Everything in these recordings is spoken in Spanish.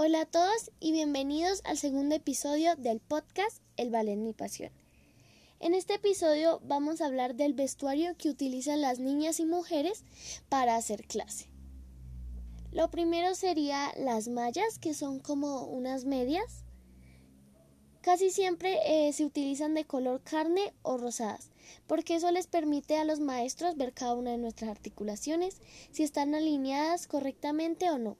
Hola a todos y bienvenidos al segundo episodio del podcast El Ballet Mi Pasión. En este episodio vamos a hablar del vestuario que utilizan las niñas y mujeres para hacer clase. Lo primero sería las mallas, que son como unas medias. Casi siempre eh, se utilizan de color carne o rosadas, porque eso les permite a los maestros ver cada una de nuestras articulaciones, si están alineadas correctamente o no.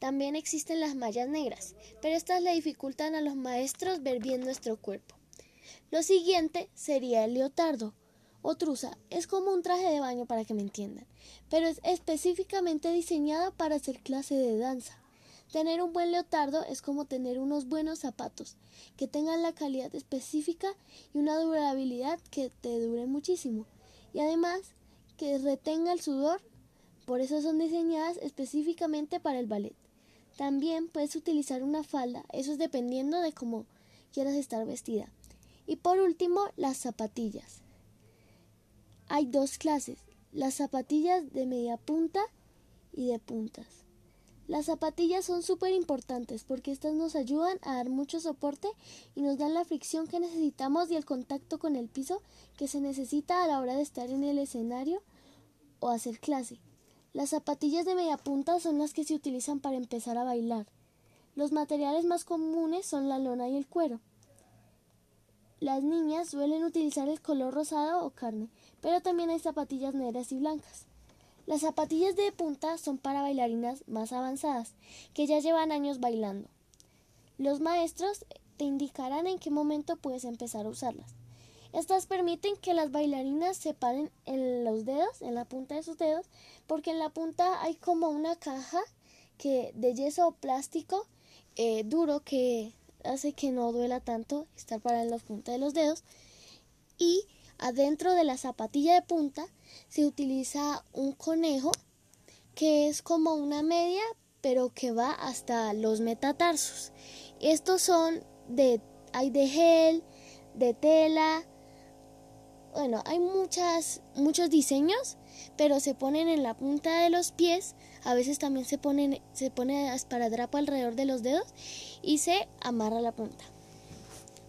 También existen las mallas negras, pero estas le dificultan a los maestros ver bien nuestro cuerpo. Lo siguiente sería el leotardo o truza. Es como un traje de baño para que me entiendan, pero es específicamente diseñado para hacer clase de danza. Tener un buen leotardo es como tener unos buenos zapatos, que tengan la calidad específica y una durabilidad que te dure muchísimo. Y además que retenga el sudor, por eso son diseñadas específicamente para el ballet. También puedes utilizar una falda, eso es dependiendo de cómo quieras estar vestida. Y por último, las zapatillas. Hay dos clases, las zapatillas de media punta y de puntas. Las zapatillas son súper importantes porque estas nos ayudan a dar mucho soporte y nos dan la fricción que necesitamos y el contacto con el piso que se necesita a la hora de estar en el escenario o hacer clase. Las zapatillas de media punta son las que se utilizan para empezar a bailar. Los materiales más comunes son la lona y el cuero. Las niñas suelen utilizar el color rosado o carne, pero también hay zapatillas negras y blancas. Las zapatillas de punta son para bailarinas más avanzadas, que ya llevan años bailando. Los maestros te indicarán en qué momento puedes empezar a usarlas. Estas permiten que las bailarinas se paren en los dedos, en la punta de sus dedos, porque en la punta hay como una caja que de yeso plástico eh, duro que hace que no duela tanto estar parada en la punta de los dedos. Y adentro de la zapatilla de punta se utiliza un conejo que es como una media pero que va hasta los metatarsos. Estos son de hay de gel, de tela, bueno, hay muchas, muchos diseños, pero se ponen en la punta de los pies, a veces también se ponen, se pone esparadrapo alrededor de los dedos y se amarra la punta.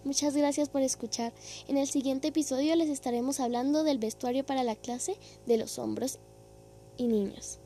Muchas gracias por escuchar. En el siguiente episodio les estaremos hablando del vestuario para la clase de los hombros y niños.